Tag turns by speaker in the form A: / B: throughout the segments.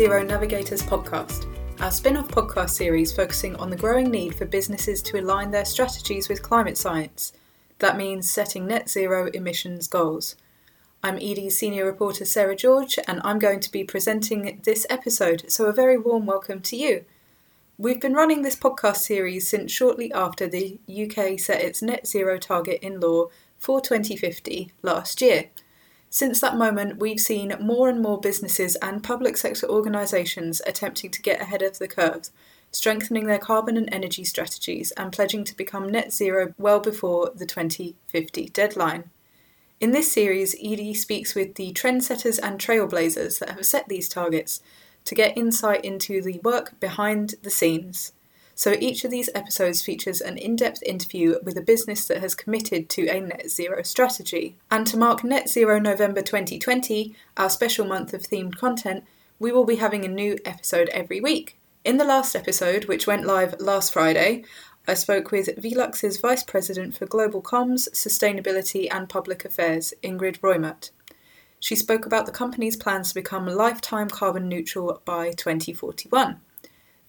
A: Zero Navigators podcast, our spin off podcast series focusing on the growing need for businesses to align their strategies with climate science. That means setting net zero emissions goals. I'm Edie's senior reporter Sarah George, and I'm going to be presenting this episode, so a very warm welcome to you. We've been running this podcast series since shortly after the UK set its net zero target in law for 2050 last year. Since that moment, we've seen more and more businesses and public sector organisations attempting to get ahead of the curve, strengthening their carbon and energy strategies and pledging to become net zero well before the 2050 deadline. In this series, Edie speaks with the trendsetters and trailblazers that have set these targets to get insight into the work behind the scenes. So each of these episodes features an in depth interview with a business that has committed to a net zero strategy. And to mark Net Zero November 2020, our special month of themed content, we will be having a new episode every week. In the last episode, which went live last Friday, I spoke with Velux's Vice President for Global Comms, Sustainability and Public Affairs, Ingrid Reumert. She spoke about the company's plans to become lifetime carbon neutral by 2041.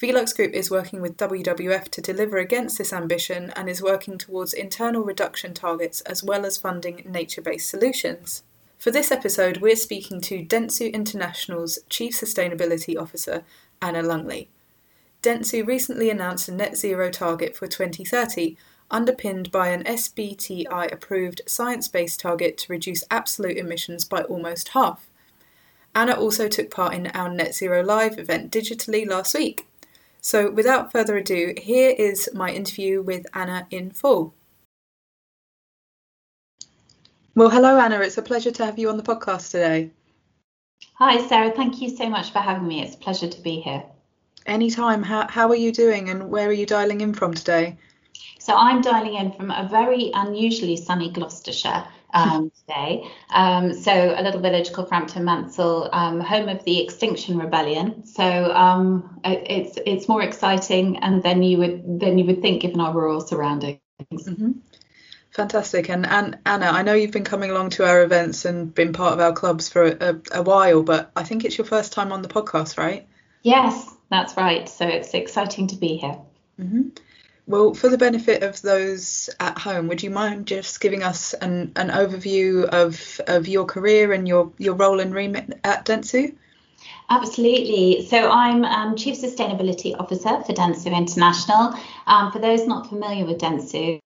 A: Velux Group is working with WWF to deliver against this ambition and is working towards internal reduction targets as well as funding nature based solutions. For this episode, we're speaking to Dentsu International's Chief Sustainability Officer, Anna Lungley. Dentsu recently announced a net zero target for 2030, underpinned by an SBTI approved science based target to reduce absolute emissions by almost half. Anna also took part in our Net Zero Live event digitally last week. So, without further ado, here is my interview with Anna in full. Well, hello, Anna. It's a pleasure to have you on the podcast today.
B: Hi, Sarah. Thank you so much for having me. It's a pleasure to be here.
A: Anytime. How, how are you doing and where are you dialing in from today?
B: So I'm dialing in from a very unusually sunny Gloucestershire um, today. Um, so a little village called Frampton Mansell, um, home of the Extinction Rebellion. So um, it, it's it's more exciting and than you would than you would think given our rural surroundings. Mm-hmm.
A: Fantastic. And, and Anna, I know you've been coming along to our events and been part of our clubs for a, a while, but I think it's your first time on the podcast, right?
B: Yes, that's right. So it's exciting to be here.
A: Mm-hmm. Well, for the benefit of those at home, would you mind just giving us an, an overview of, of your career and your, your role and remit at Dentsu?
B: Absolutely. So I'm um, Chief Sustainability Officer for Dentsu International. Um, for those not familiar with Dentsu,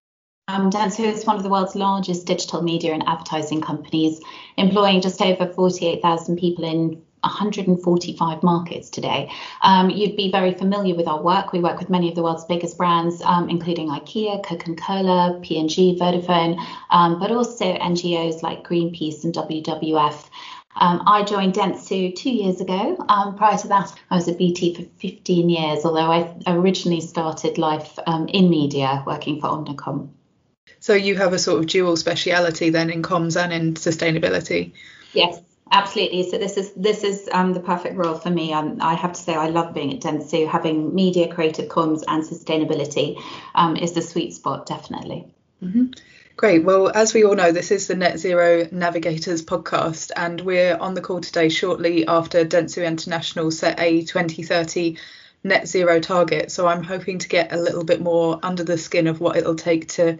B: um, Dentsu is one of the world's largest digital media and advertising companies, employing just over 48,000 people in 145 markets today. Um, you'd be very familiar with our work. We work with many of the world's biggest brands, um, including IKEA, Coca-Cola, P&G, Vodafone, um, but also NGOs like Greenpeace and WWF. Um, I joined Dentsu two years ago. Um, prior to that, I was at BT for 15 years, although I originally started life um, in media working for Omnicom.
A: So you have a sort of dual speciality then in comms and in sustainability?
B: Yes, Absolutely. So this is this is um, the perfect role for me. Um, I have to say I love being at Dentsu. Having media, creative comms, and sustainability um, is the sweet spot, definitely.
A: Mm-hmm. Great. Well, as we all know, this is the Net Zero Navigators podcast, and we're on the call today shortly after Dentsu International set a 2030 net zero target. So I'm hoping to get a little bit more under the skin of what it'll take to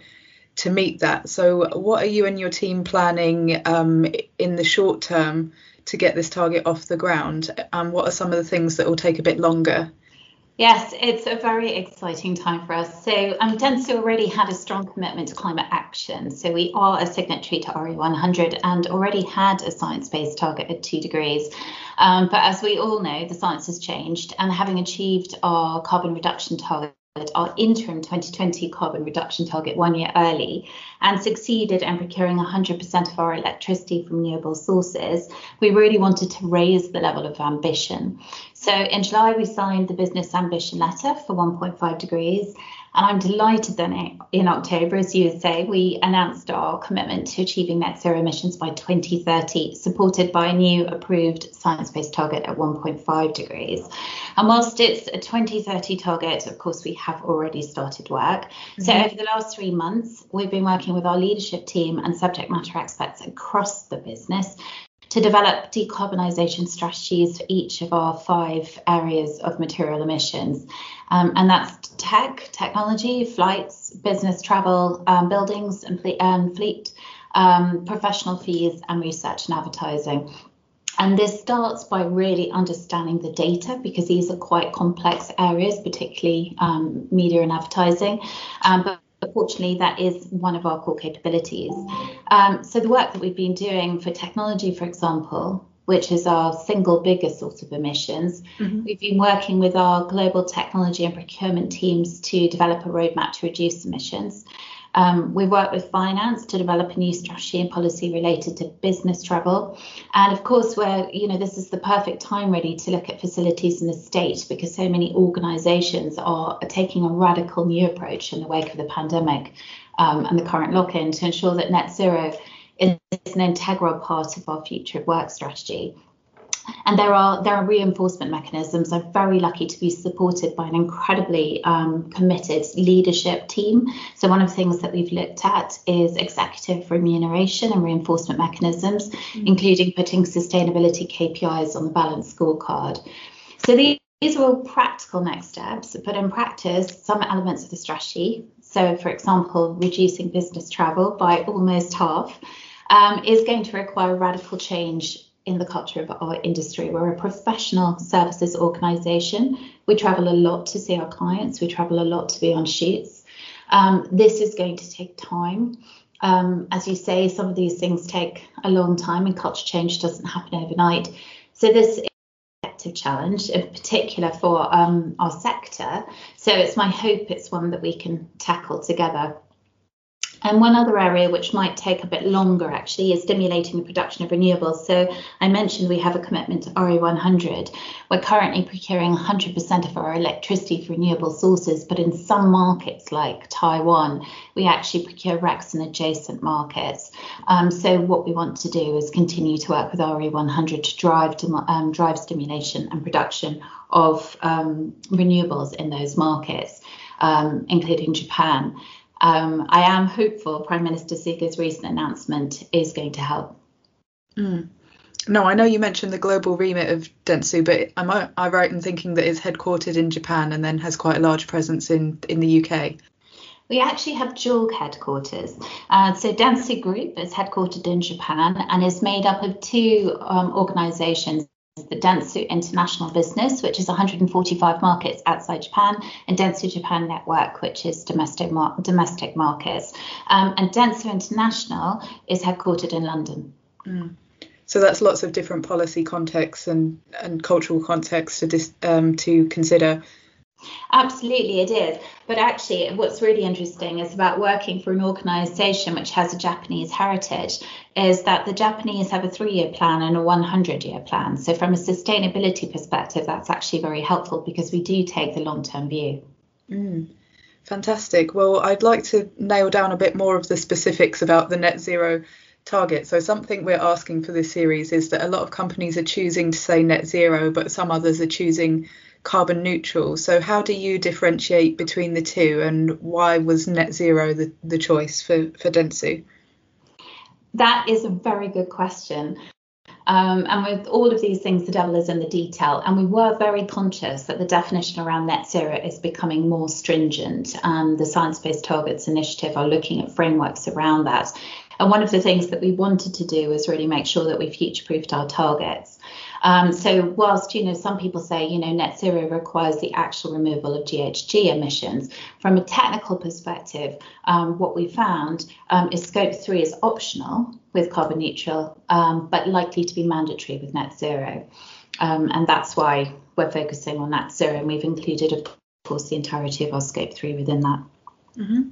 A: to meet that. So, what are you and your team planning um, in the short term to get this target off the ground? And what are some of the things that will take a bit longer?
B: Yes, it's a very exciting time for us. So, um, Dentsu already had a strong commitment to climate action. So, we are a signatory to RE100 and already had a science based target at two degrees. Um, but as we all know, the science has changed, and having achieved our carbon reduction target our interim 2020 carbon reduction target one year early and succeeded in procuring 100% of our electricity from renewable sources, we really wanted to raise the level of ambition. So in July, we signed the business ambition letter for 1.5 degrees and I'm delighted that in October, as you say, we announced our commitment to achieving net zero emissions by 2030, supported by a new approved science based target at 1.5 degrees. And whilst it's a 2030 target, of course, we have already started work. Mm-hmm. So over the last three months, we've been working with our leadership team and subject matter experts across the business to develop decarbonisation strategies for each of our five areas of material emissions. Um, and that's tech, technology, flights, business travel, um, buildings and fleet, um, fleet um, professional fees, and research and advertising. And this starts by really understanding the data because these are quite complex areas, particularly um, media and advertising. Um, but fortunately, that is one of our core capabilities. Um, so the work that we've been doing for technology, for example, which is our single biggest source of emissions. Mm-hmm. We've been working with our global technology and procurement teams to develop a roadmap to reduce emissions. Um, we work with finance to develop a new strategy and policy related to business travel. And of course, where you know this is the perfect time really to look at facilities in the state because so many organisations are, are, taking a radical new approach in the wake of the pandemic um, and the current lock-in to ensure that net zero is an integral part of our future work strategy. And there are there are reinforcement mechanisms. I'm very lucky to be supported by an incredibly um, committed leadership team. So one of the things that we've looked at is executive remuneration and reinforcement mechanisms, mm-hmm. including putting sustainability KPIs on the balanced scorecard. So these these are all practical next steps, but in practice, some elements of the strategy, so for example, reducing business travel by almost half, um, is going to require radical change in the culture of our industry. We're a professional services organisation. We travel a lot to see our clients. We travel a lot to be on shoots. Um, this is going to take time. Um, as you say, some of these things take a long time, and culture change doesn't happen overnight. So this is a challenge, in particular for um, our sector. So it's my hope it's one that we can tackle together. And one other area which might take a bit longer actually is stimulating the production of renewables. So I mentioned we have a commitment to RE100. We're currently procuring 100% of our electricity from renewable sources, but in some markets like Taiwan, we actually procure RECs in adjacent markets. Um, so what we want to do is continue to work with RE100 to drive um, drive stimulation and production of um, renewables in those markets, um, including Japan um, I am hopeful Prime Minister Suga's recent announcement is going to help.
A: Mm. No, I know you mentioned the global remit of Dentsu, but am I, I right in thinking that it's headquartered in Japan and then has quite a large presence in, in the UK?
B: We actually have dual headquarters. Uh, so Dentsu Group is headquartered in Japan and is made up of two um, organizations the Dentsu International Business, which is 145 markets outside Japan, and Dentsu Japan Network, which is domestic mar- domestic markets. Um, and Dentsu International is headquartered in London.
A: Mm. So that's lots of different policy contexts and, and cultural contexts to dis, um, to consider.
B: Absolutely, it is. But actually, what's really interesting is about working for an organization which has a Japanese heritage is that the Japanese have a three year plan and a 100 year plan. So, from a sustainability perspective, that's actually very helpful because we do take the long term view.
A: Mm, fantastic. Well, I'd like to nail down a bit more of the specifics about the net zero target. So, something we're asking for this series is that a lot of companies are choosing to say net zero, but some others are choosing carbon neutral. So how do you differentiate between the two and why was net zero the, the choice for, for Dentsu?
B: That is a very good question. Um, and with all of these things, the devil is in the detail. And we were very conscious that the definition around net zero is becoming more stringent. And the Science Based Targets Initiative are looking at frameworks around that. And one of the things that we wanted to do was really make sure that we future proofed our targets. Um, so whilst you know some people say you know net zero requires the actual removal of GHG emissions, from a technical perspective, um, what we found um, is scope three is optional with carbon neutral, um, but likely to be mandatory with net zero, um, and that's why we're focusing on net zero, and we've included, of course, the entirety of our scope three within that.
A: Mm-hmm.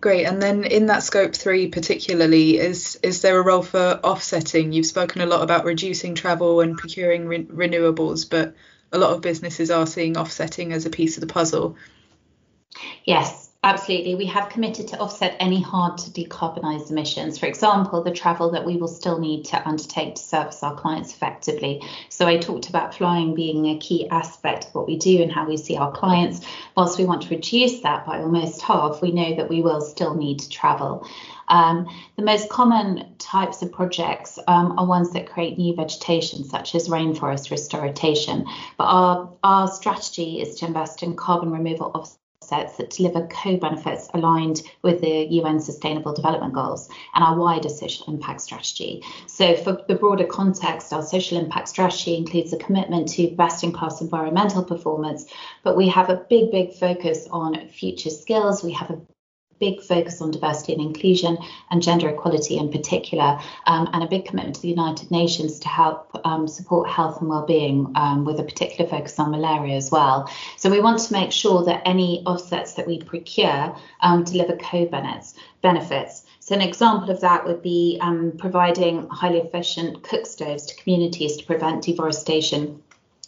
A: Great. And then in that scope three particularly, is is there a role for offsetting? You've spoken a lot about reducing travel and procuring re- renewables, but a lot of businesses are seeing offsetting as a piece of the puzzle.
B: Yes, absolutely. We have committed to offset any hard to decarbonise emissions. For example, the travel that we will still need to undertake to service our clients effectively. So I talked about flying being a key aspect of what we do and how we see our clients. Whilst we want to reduce that by almost half, we know that we will still need to travel. Um, the most common types of projects um, are ones that create new vegetation, such as rainforest restoration. But our, our strategy is to invest in carbon removal offsets that deliver co-benefits aligned with the UN Sustainable Development Goals and our wider social impact strategy. So for the broader context, our social impact strategy includes a commitment to best-in-class environmental performance, but we have a big, big focus on future skills. We have a big focus on diversity and inclusion and gender equality in particular, um, and a big commitment to the United Nations to help um, support health and well-being um, with a particular focus on malaria as well. So we want to make sure that any offsets that we procure um, deliver co-benefits. Benefits. So an example of that would be um, providing highly efficient cook stoves to communities to prevent deforestation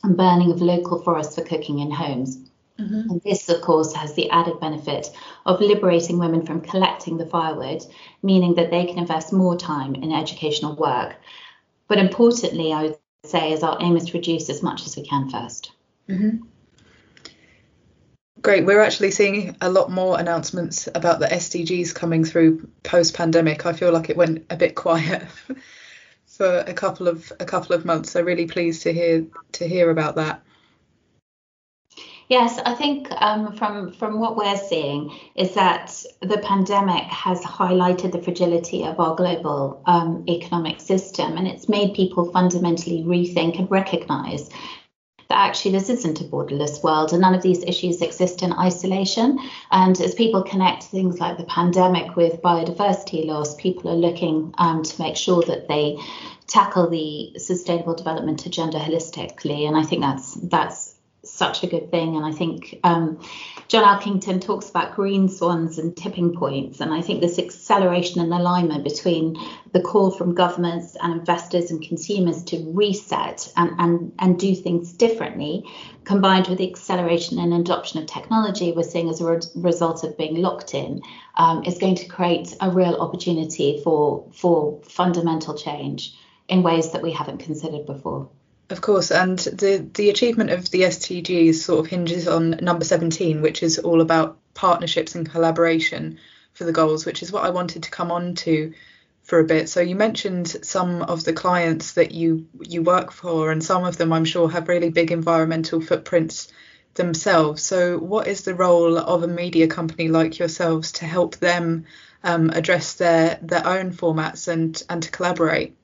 B: and burning of local forests for cooking in homes. Mm-hmm. And this, of course, has the added benefit of liberating women from collecting the firewood, meaning that they can invest more time in educational work. But importantly, I would say, is our aim is to reduce as much as we can 1st mm-hmm.
A: Great. We're actually seeing a lot more announcements about the SDGs coming through post pandemic. I feel like it went a bit quiet for a couple of a couple of months. So really pleased to hear to hear about that.
B: Yes, I think um, from from what we're seeing is that the pandemic has highlighted the fragility of our global um, economic system, and it's made people fundamentally rethink and recognise that actually this isn't a borderless world and none of these issues exist in isolation. And as people connect things like the pandemic with biodiversity loss, people are looking um, to make sure that they tackle the sustainable development agenda holistically. And I think that's that's such a good thing. And I think um, John Elkington talks about green swans and tipping points. And I think this acceleration and alignment between the call from governments and investors and consumers to reset and, and, and do things differently, combined with the acceleration and adoption of technology we're seeing as a re- result of being locked in, um, is going to create a real opportunity for, for fundamental change in ways that we haven't considered before.
A: Of course, and the the achievement of the SDGs sort of hinges on number 17, which is all about partnerships and collaboration for the goals, which is what I wanted to come on to for a bit. So you mentioned some of the clients that you you work for, and some of them I'm sure have really big environmental footprints themselves. So what is the role of a media company like yourselves to help them um, address their their own formats and and to collaborate?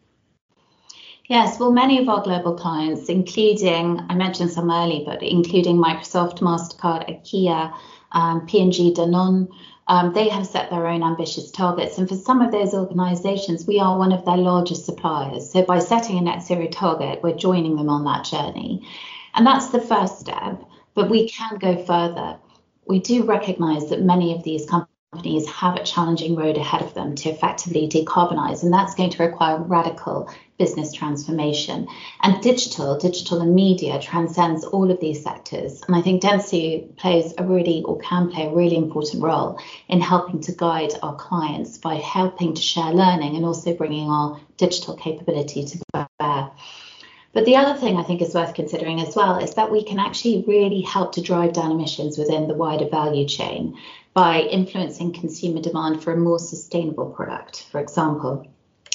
B: Yes, well, many of our global clients, including, I mentioned some early, but including Microsoft, MasterCard, IKEA, um, P&G, Danone, um, they have set their own ambitious targets. And for some of those organizations, we are one of their largest suppliers. So by setting a net zero target, we're joining them on that journey. And that's the first step, but we can go further. We do recognize that many of these companies companies have a challenging road ahead of them to effectively decarbonize, and that's going to require radical business transformation. And digital, digital and media transcends all of these sectors. And I think Dentsu plays a really, or can play a really important role in helping to guide our clients by helping to share learning and also bringing our digital capability to bear. But the other thing I think is worth considering as well is that we can actually really help to drive down emissions within the wider value chain by influencing consumer demand for a more sustainable product, for example.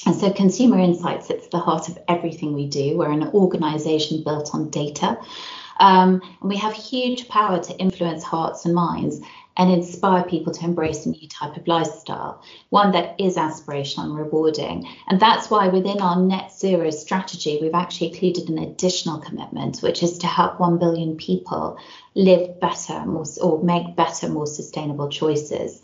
B: And so consumer insights sits at the heart of everything we do. We're an organization built on data. Um, and we have huge power to influence hearts and minds and inspire people to embrace a new type of lifestyle, one that is aspirational and rewarding. And that's why within our net zero strategy, we've actually included an additional commitment, which is to help 1 billion people live better more, or make better, more sustainable choices.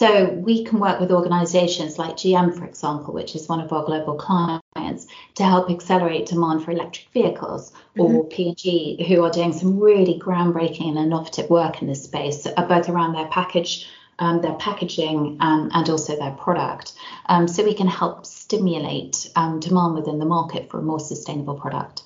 B: So we can work with organizations like GM, for example, which is one of our global clients, to help accelerate demand for electric vehicles, mm-hmm. or P&G, who are doing some really groundbreaking and innovative work in this space, both around their package, um, their packaging, um, and also their product. Um, so we can help stimulate um, demand within the market for a more sustainable product.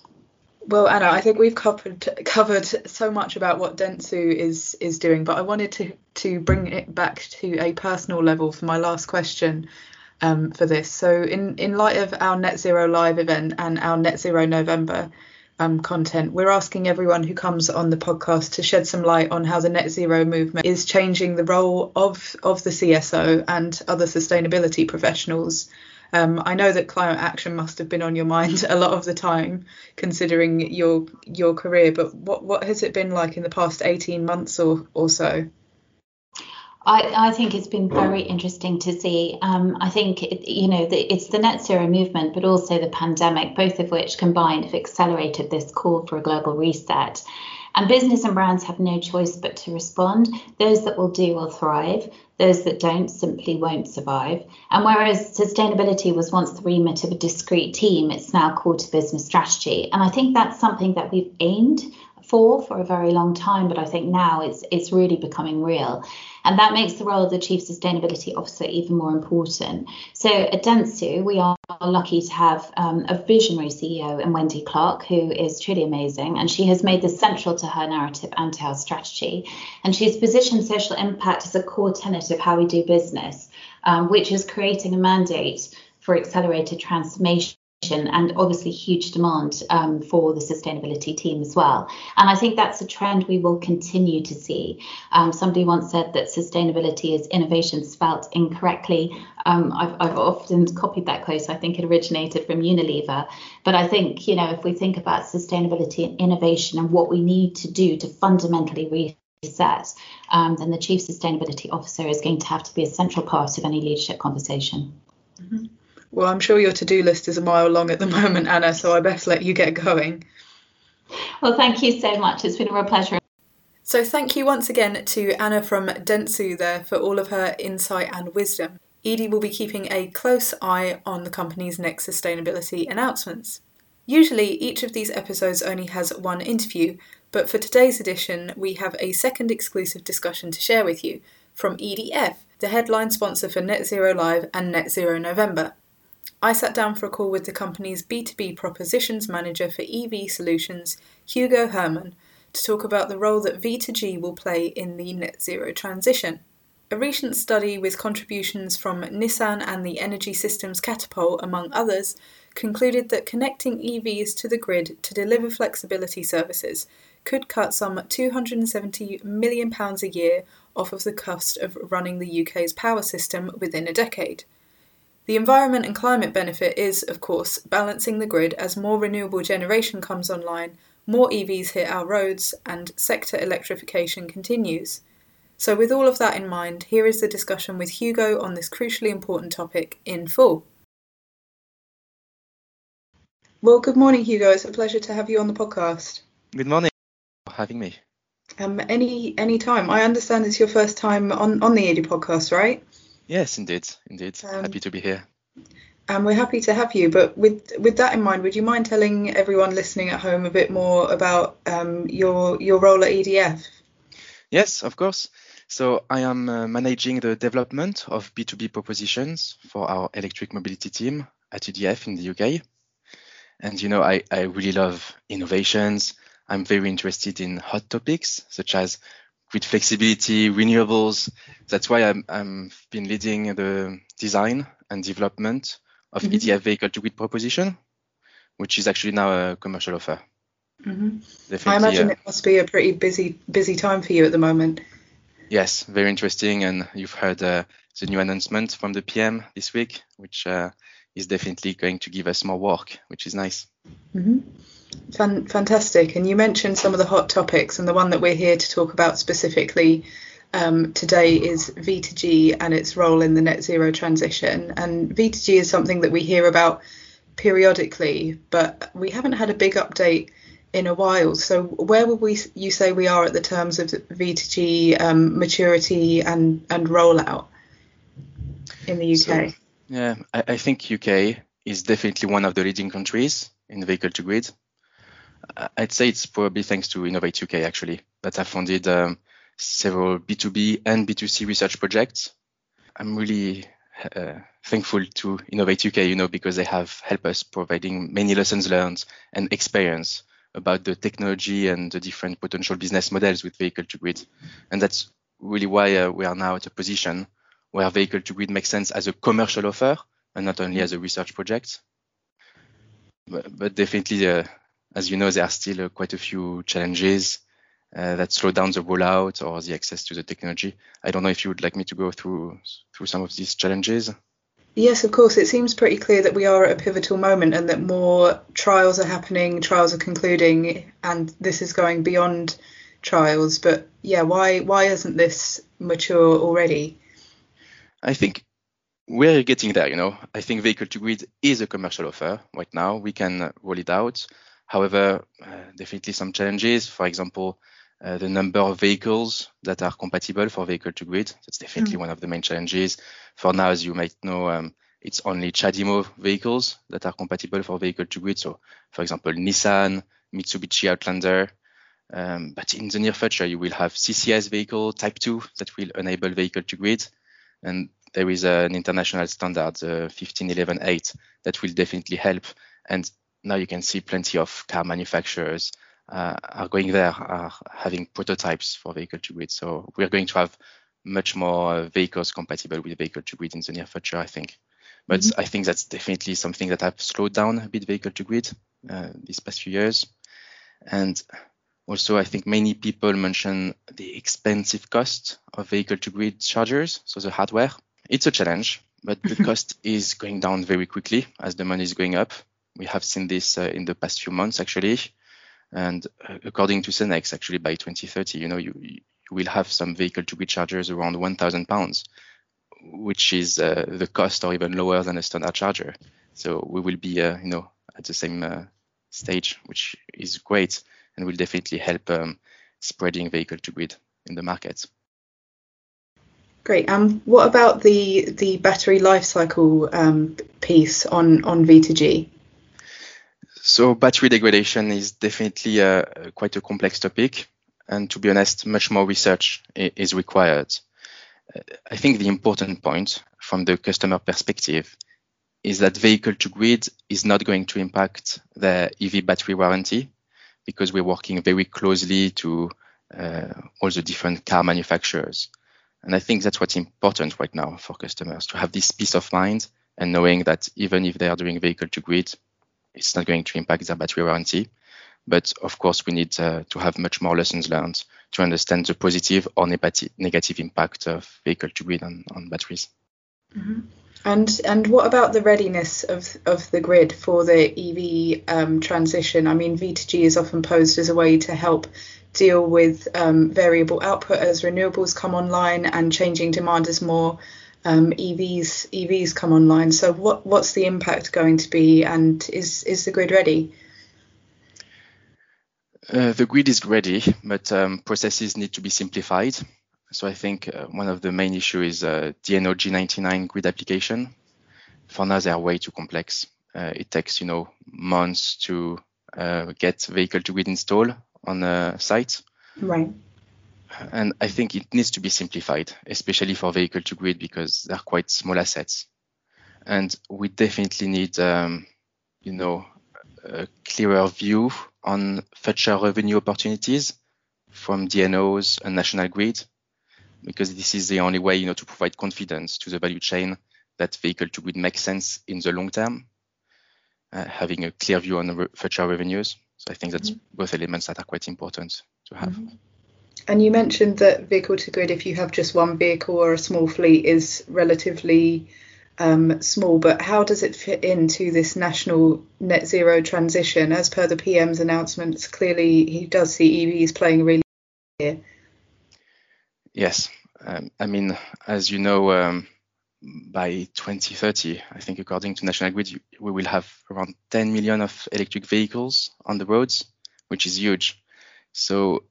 A: Well, Anna, I think we've covered covered so much about what Dentsu is is doing, but I wanted to to bring it back to a personal level for my last question um, for this. So, in in light of our Net Zero Live event and our Net Zero November um, content, we're asking everyone who comes on the podcast to shed some light on how the Net Zero movement is changing the role of of the CSO and other sustainability professionals um, I know that climate action must have been on your mind a lot of the time, considering your your career. But what what has it been like in the past eighteen months or or so?
B: I, I, think it's been very interesting to see. Um, I think it, you know the, it's the net zero movement, but also the pandemic, both of which combined have accelerated this call for a global reset. And business and brands have no choice but to respond. Those that will do will thrive. Those that don't simply won't survive. And whereas sustainability was once the remit of a discrete team, it's now core to business strategy. And I think that's something that we've aimed for for a very long time, but I think now it's it's really becoming real. And that makes the role of the Chief Sustainability Officer even more important. So at Dentsu, we are lucky to have um, a visionary CEO in Wendy Clark, who is truly amazing. And she has made this central to her narrative and to our strategy. And she's positioned social impact as a core tenet of how we do business, um, which is creating a mandate for accelerated transformation and obviously huge demand um, for the sustainability team as well. And I think that's a trend we will continue to see. Um, somebody once said that sustainability is innovation spelt incorrectly. Um, I've, I've, often copied that quote. I think it originated from Unilever. But I think, you know, if we think about sustainability and innovation and what we need to do to fundamentally reset, um, then the chief sustainability officer is going to have to be a central part of any leadership conversation.
A: Mm-hmm. Well, I'm sure your to do list is a mile long at the moment, Anna, so I best let you get going.
B: Well, thank you so much. It's been a real pleasure.
A: So, thank you once again to Anna from Dentsu there for all of her insight and wisdom. Edie will be keeping a close eye on the company's next sustainability announcements. Usually, each of these episodes only has one interview, but for today's edition, we have a second exclusive discussion to share with you from EDF, the headline sponsor for Net Zero Live and Net Zero November. I sat down for a call with the company's B2B propositions manager for EV solutions, Hugo Herman, to talk about the role that V2G will play in the net zero transition. A recent study with contributions from Nissan and the Energy Systems Catapult, among others, concluded that connecting EVs to the grid to deliver flexibility services could cut some £270 million a year off of the cost of running the UK's power system within a decade. The environment and climate benefit is, of course, balancing the grid as more renewable generation comes online, more EVs hit our roads, and sector electrification continues. So, with all of that in mind, here is the discussion with Hugo on this crucially important topic in full. Well, good morning, Hugo. It's a pleasure to have you on the podcast.
C: Good morning for having me.
A: Um, any any time. I understand it's your first time on on the Edie podcast, right?
C: Yes, indeed, indeed. Um, happy to be here.
A: And we're happy to have you. But with with that in mind, would you mind telling everyone listening at home a bit more about um, your your role at EDF?
C: Yes, of course. So I am uh, managing the development of B2B propositions for our electric mobility team at EDF in the UK. And you know, I, I really love innovations. I'm very interested in hot topics such as with flexibility, renewables. That's why I'm, I'm been leading the design and development of mm-hmm. EDF vehicle to grid proposition, which is actually now a commercial offer.
A: Mm-hmm. I imagine uh, it must be a pretty busy busy time for you at the moment.
C: Yes, very interesting, and you've heard uh, the new announcement from the PM this week, which uh, is definitely going to give us more work, which is nice.
A: Mm-hmm. Fan- fantastic. And you mentioned some of the hot topics, and the one that we're here to talk about specifically um, today is V2G and its role in the net zero transition. And V2G is something that we hear about periodically, but we haven't had a big update in a while. So, where would we you say we are at the terms of V2G um, maturity and and rollout in the UK? So,
C: yeah, I, I think UK is definitely one of the leading countries in vehicle to grid. I'd say it's probably thanks to Innovate UK actually that I funded um, several B2B and B2C research projects. I'm really uh, thankful to Innovate UK, you know, because they have helped us providing many lessons learned and experience about the technology and the different potential business models with vehicle to grid. And that's really why uh, we are now at a position where vehicle to grid makes sense as a commercial offer and not only as a research project. But, but definitely, uh, as you know, there are still uh, quite a few challenges uh, that slow down the rollout or the access to the technology. I don't know if you would like me to go through through some of these challenges.
A: Yes, of course. It seems pretty clear that we are at a pivotal moment and that more trials are happening, trials are concluding, and this is going beyond trials. But yeah, why why isn't this mature already?
C: I think we're getting there. You know, I think vehicle to grid is a commercial offer right now. We can roll it out. However, uh, definitely some challenges. For example, uh, the number of vehicles that are compatible for vehicle to grid. That's definitely mm. one of the main challenges. For now, as you might know, um, it's only CHAdeMO vehicles that are compatible for vehicle to grid. So, for example, Nissan, Mitsubishi Outlander. Um, but in the near future, you will have CCS vehicle Type 2 that will enable vehicle to grid. And there is an international standard, uh, 15118, that will definitely help. And now you can see plenty of car manufacturers uh, are going there, are having prototypes for vehicle to grid. So we're going to have much more vehicles compatible with vehicle to grid in the near future, I think. But mm-hmm. I think that's definitely something that have slowed down a bit vehicle to grid uh, these past few years. And also, I think many people mention the expensive cost of vehicle to grid chargers, so the hardware. It's a challenge, but the cost is going down very quickly as the money is going up. We have seen this uh, in the past few months, actually. And uh, according to Cenex, actually by 2030, you know, you, you will have some vehicle to grid chargers around 1,000 pounds, which is uh, the cost or even lower than a standard charger. So we will be, uh, you know, at the same uh, stage, which is great and will definitely help um, spreading vehicle to grid in the market.
A: Great. Um, what about the the battery life cycle um, piece on on V2G?
C: So battery degradation is definitely a, quite a complex topic, and to be honest, much more research is required. Uh, I think the important point from the customer perspective is that vehicle to grid is not going to impact the EV battery warranty because we're working very closely to uh, all the different car manufacturers. And I think that's what's important right now for customers to have this peace of mind and knowing that even if they are doing vehicle to grid, it's not going to impact their battery warranty. But of course, we need uh, to have much more lessons learned to understand the positive or negative impact of vehicle to grid on, on batteries.
A: Mm-hmm. And and what about the readiness of of the grid for the EV um, transition? I mean, V2G is often posed as a way to help deal with um, variable output as renewables come online and changing demand as more um, EVs EVs come online. So what what's the impact going to be, and is is the grid ready?
C: Uh, the grid is ready, but um, processes need to be simplified. So I think uh, one of the main issues is uh, DNO G99 grid application. For now, they are way too complex. Uh, it takes you know months to uh, get vehicle to grid installed on a site.
A: Right
C: and I think it needs to be simplified, especially for vehicle to grid because they're quite small assets. And we definitely need, um, you know, a clearer view on future revenue opportunities from DNOs and national grid, because this is the only way, you know, to provide confidence to the value chain that vehicle to grid makes sense in the long term, uh, having a clear view on re- future revenues. So I think that's mm-hmm. both elements that are quite important to have. Mm-hmm.
A: And you mentioned that vehicle to grid, if you have just one vehicle or a small fleet, is relatively um, small. But how does it fit into this national net zero transition? As per the PM's announcements, clearly he does see EVs playing really here.
C: Yes, um, I mean, as you know, um, by 2030, I think according to National Grid, we will have around 10 million of electric vehicles on the roads, which is huge. So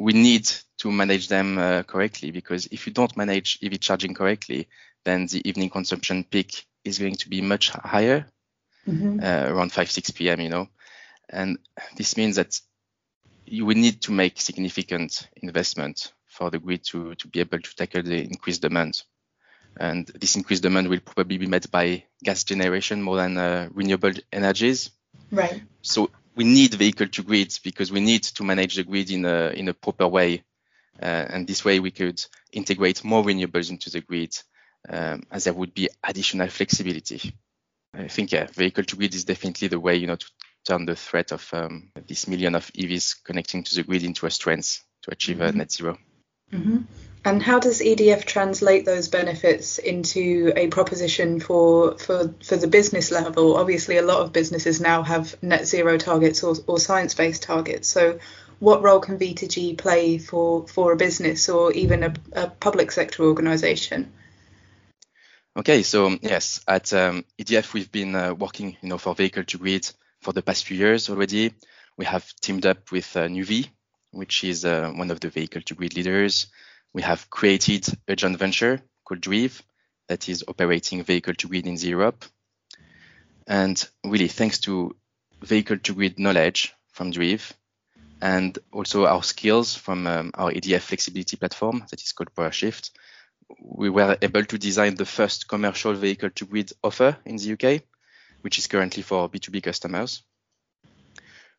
C: we need to manage them uh, correctly because if you don't manage EV charging correctly, then the evening consumption peak is going to be much higher, mm-hmm. uh, around 5, 6 p.m., you know. And this means that you will need to make significant investment for the grid to, to be able to tackle the increased demand. And this increased demand will probably be met by gas generation more than uh, renewable energies.
A: Right.
C: So we need vehicle to grid because we need to manage the grid in a in a proper way, uh, and this way we could integrate more renewables into the grid, um, as there would be additional flexibility. I think yeah, vehicle to grid is definitely the way you know to turn the threat of um, this million of EVs connecting to the grid into a strength to achieve mm-hmm. a net 0
A: mm-hmm. And how does EDF translate those benefits into a proposition for, for for the business level? Obviously, a lot of businesses now have net zero targets or, or science based targets. So, what role can V2G play for, for a business or even a, a public sector organisation?
C: Okay, so yes, at um, EDF we've been uh, working, you know, for vehicle to grid for the past few years already. We have teamed up with uh, Nuvve, which is uh, one of the vehicle to grid leaders we have created a joint venture called Dreev that is operating vehicle to grid in Europe. And really, thanks to vehicle to grid knowledge from Dreev and also our skills from um, our EDF flexibility platform that is called PowerShift, we were able to design the first commercial vehicle to grid offer in the UK, which is currently for B2B customers.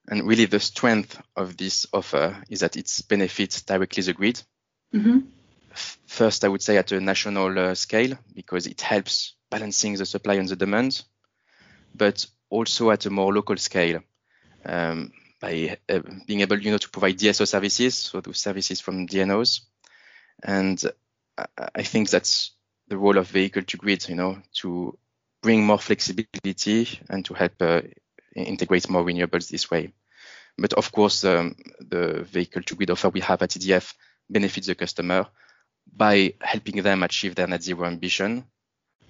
C: And really, the strength of this offer is that it benefits directly the grid Mm-hmm. First, I would say at a national uh, scale because it helps balancing the supply and the demand, but also at a more local scale um, by uh, being able, you know, to provide DSO services, so those services from DNOs, and I think that's the role of vehicle to grid, you know, to bring more flexibility and to help uh, integrate more renewables this way. But of course, um, the vehicle to grid offer we have at EDF benefit the customer by helping them achieve their net zero ambition,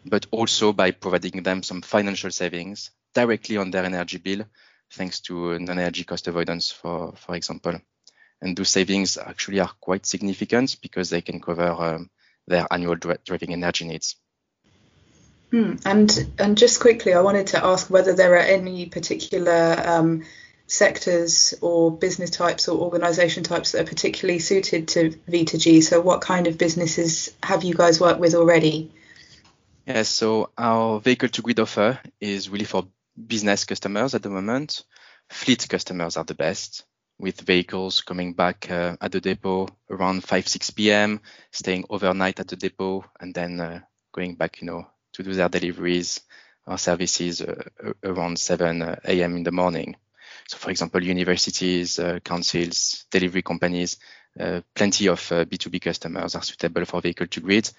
C: but also by providing them some financial savings directly on their energy bill, thanks to non-energy cost avoidance, for, for example. And those savings actually are quite significant because they can cover um, their annual driving energy needs.
A: Hmm. And and just quickly, I wanted to ask whether there are any particular um, sectors or business types or organization types that are particularly suited to V2G? So, what kind of businesses have you guys worked with already?
C: Yes, so our vehicle to grid offer is really for business customers at the moment. Fleet customers are the best, with vehicles coming back uh, at the depot around 5 6 p.m., staying overnight at the depot, and then uh, going back, you know, to do their deliveries or services uh, around 7 uh, a.m. in the morning. So, for example, universities, uh, councils, delivery companies, uh, plenty of B2B uh, customers are suitable for vehicle to grid.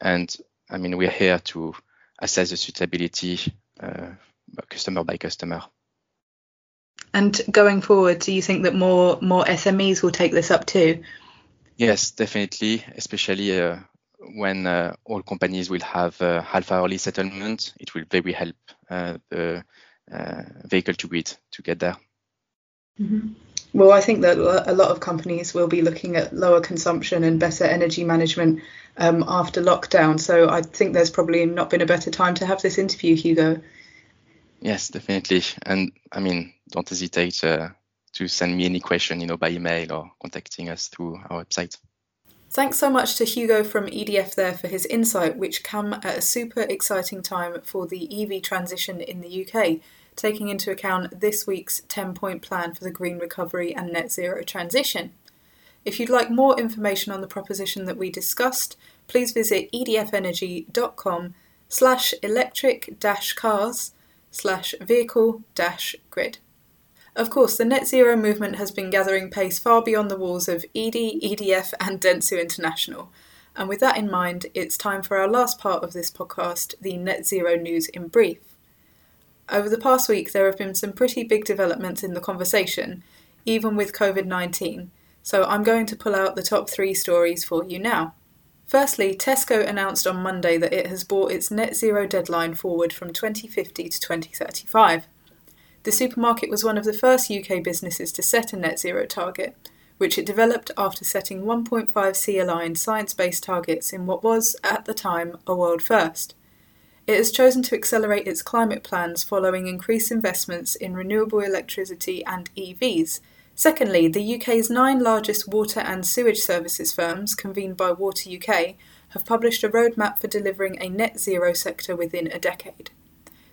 C: And I mean, we're here to assess the suitability customer by customer.
A: And going forward, do you think that more more SMEs will take this up too?
C: Yes, definitely, especially uh, when uh, all companies will have uh, half hourly settlement. It will very help the vehicle to grid to get there.
A: Mm-hmm. Well, I think that a lot of companies will be looking at lower consumption and better energy management um, after lockdown. So I think there's probably not been a better time to have this interview, Hugo.
C: Yes, definitely. And I mean, don't hesitate uh, to send me any question, you know, by email or contacting us through our website.
A: Thanks so much to Hugo from EDF there for his insight, which come at a super exciting time for the EV transition in the UK taking into account this week's 10 point plan for the green recovery and net zero transition. If you'd like more information on the proposition that we discussed, please visit edfenergy.com slash electric dash cars slash vehicle dash grid. Of course, the net zero movement has been gathering pace far beyond the walls of Edie, EDF, and Dentsu International. And with that in mind, it's time for our last part of this podcast, the net zero news in brief. Over the past week, there have been some pretty big developments in the conversation, even with COVID 19, so I'm going to pull out the top three stories for you now. Firstly, Tesco announced on Monday that it has brought its net zero deadline forward from 2050 to 2035. The supermarket was one of the first UK businesses to set a net zero target, which it developed after setting 1.5C aligned science based targets in what was, at the time, a world first. It has chosen to accelerate its climate plans following increased investments in renewable electricity and EVs. Secondly, the UK's nine largest water and sewage services firms, convened by Water UK, have published a roadmap for delivering a net zero sector within a decade.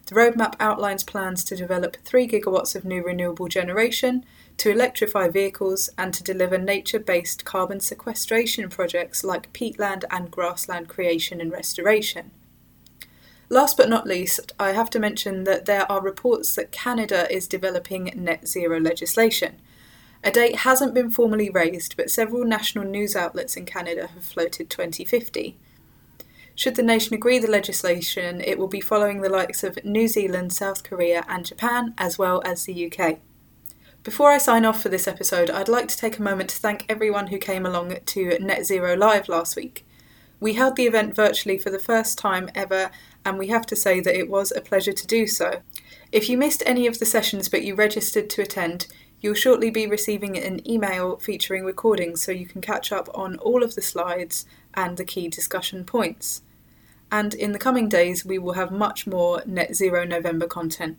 A: The roadmap outlines plans to develop 3 gigawatts of new renewable generation, to electrify vehicles, and to deliver nature based carbon sequestration projects like peatland and grassland creation and restoration. Last but not least, I have to mention that there are reports that Canada is developing net zero legislation. A date hasn't been formally raised, but several national news outlets in Canada have floated 2050. Should the nation agree the legislation, it will be following the likes of New Zealand, South Korea, and Japan, as well as the UK. Before I sign off for this episode, I'd like to take a moment to thank everyone who came along to Net Zero Live last week. We held the event virtually for the first time ever, and we have to say that it was a pleasure to do so. If you missed any of the sessions but you registered to attend, you'll shortly be receiving an email featuring recordings so you can catch up on all of the slides and the key discussion points. And in the coming days, we will have much more Net Zero November content.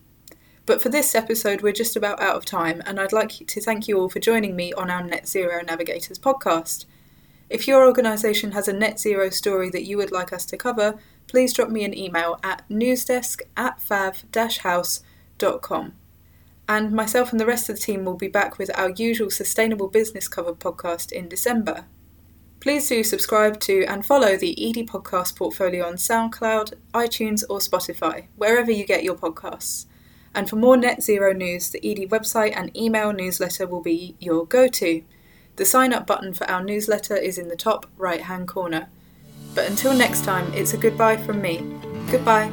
A: But for this episode, we're just about out of time, and I'd like to thank you all for joining me on our Net Zero Navigators podcast. If your organisation has a net zero story that you would like us to cover, please drop me an email at newsdesk at fav-house.com. And myself and the rest of the team will be back with our usual Sustainable Business Covered podcast in December. Please do subscribe to and follow the Edie Podcast portfolio on SoundCloud, iTunes, or Spotify, wherever you get your podcasts. And for more net zero news, the Edie website and email newsletter will be your go to. The sign up button for our newsletter is in the top right hand corner. But until next time, it's a goodbye from me. Goodbye.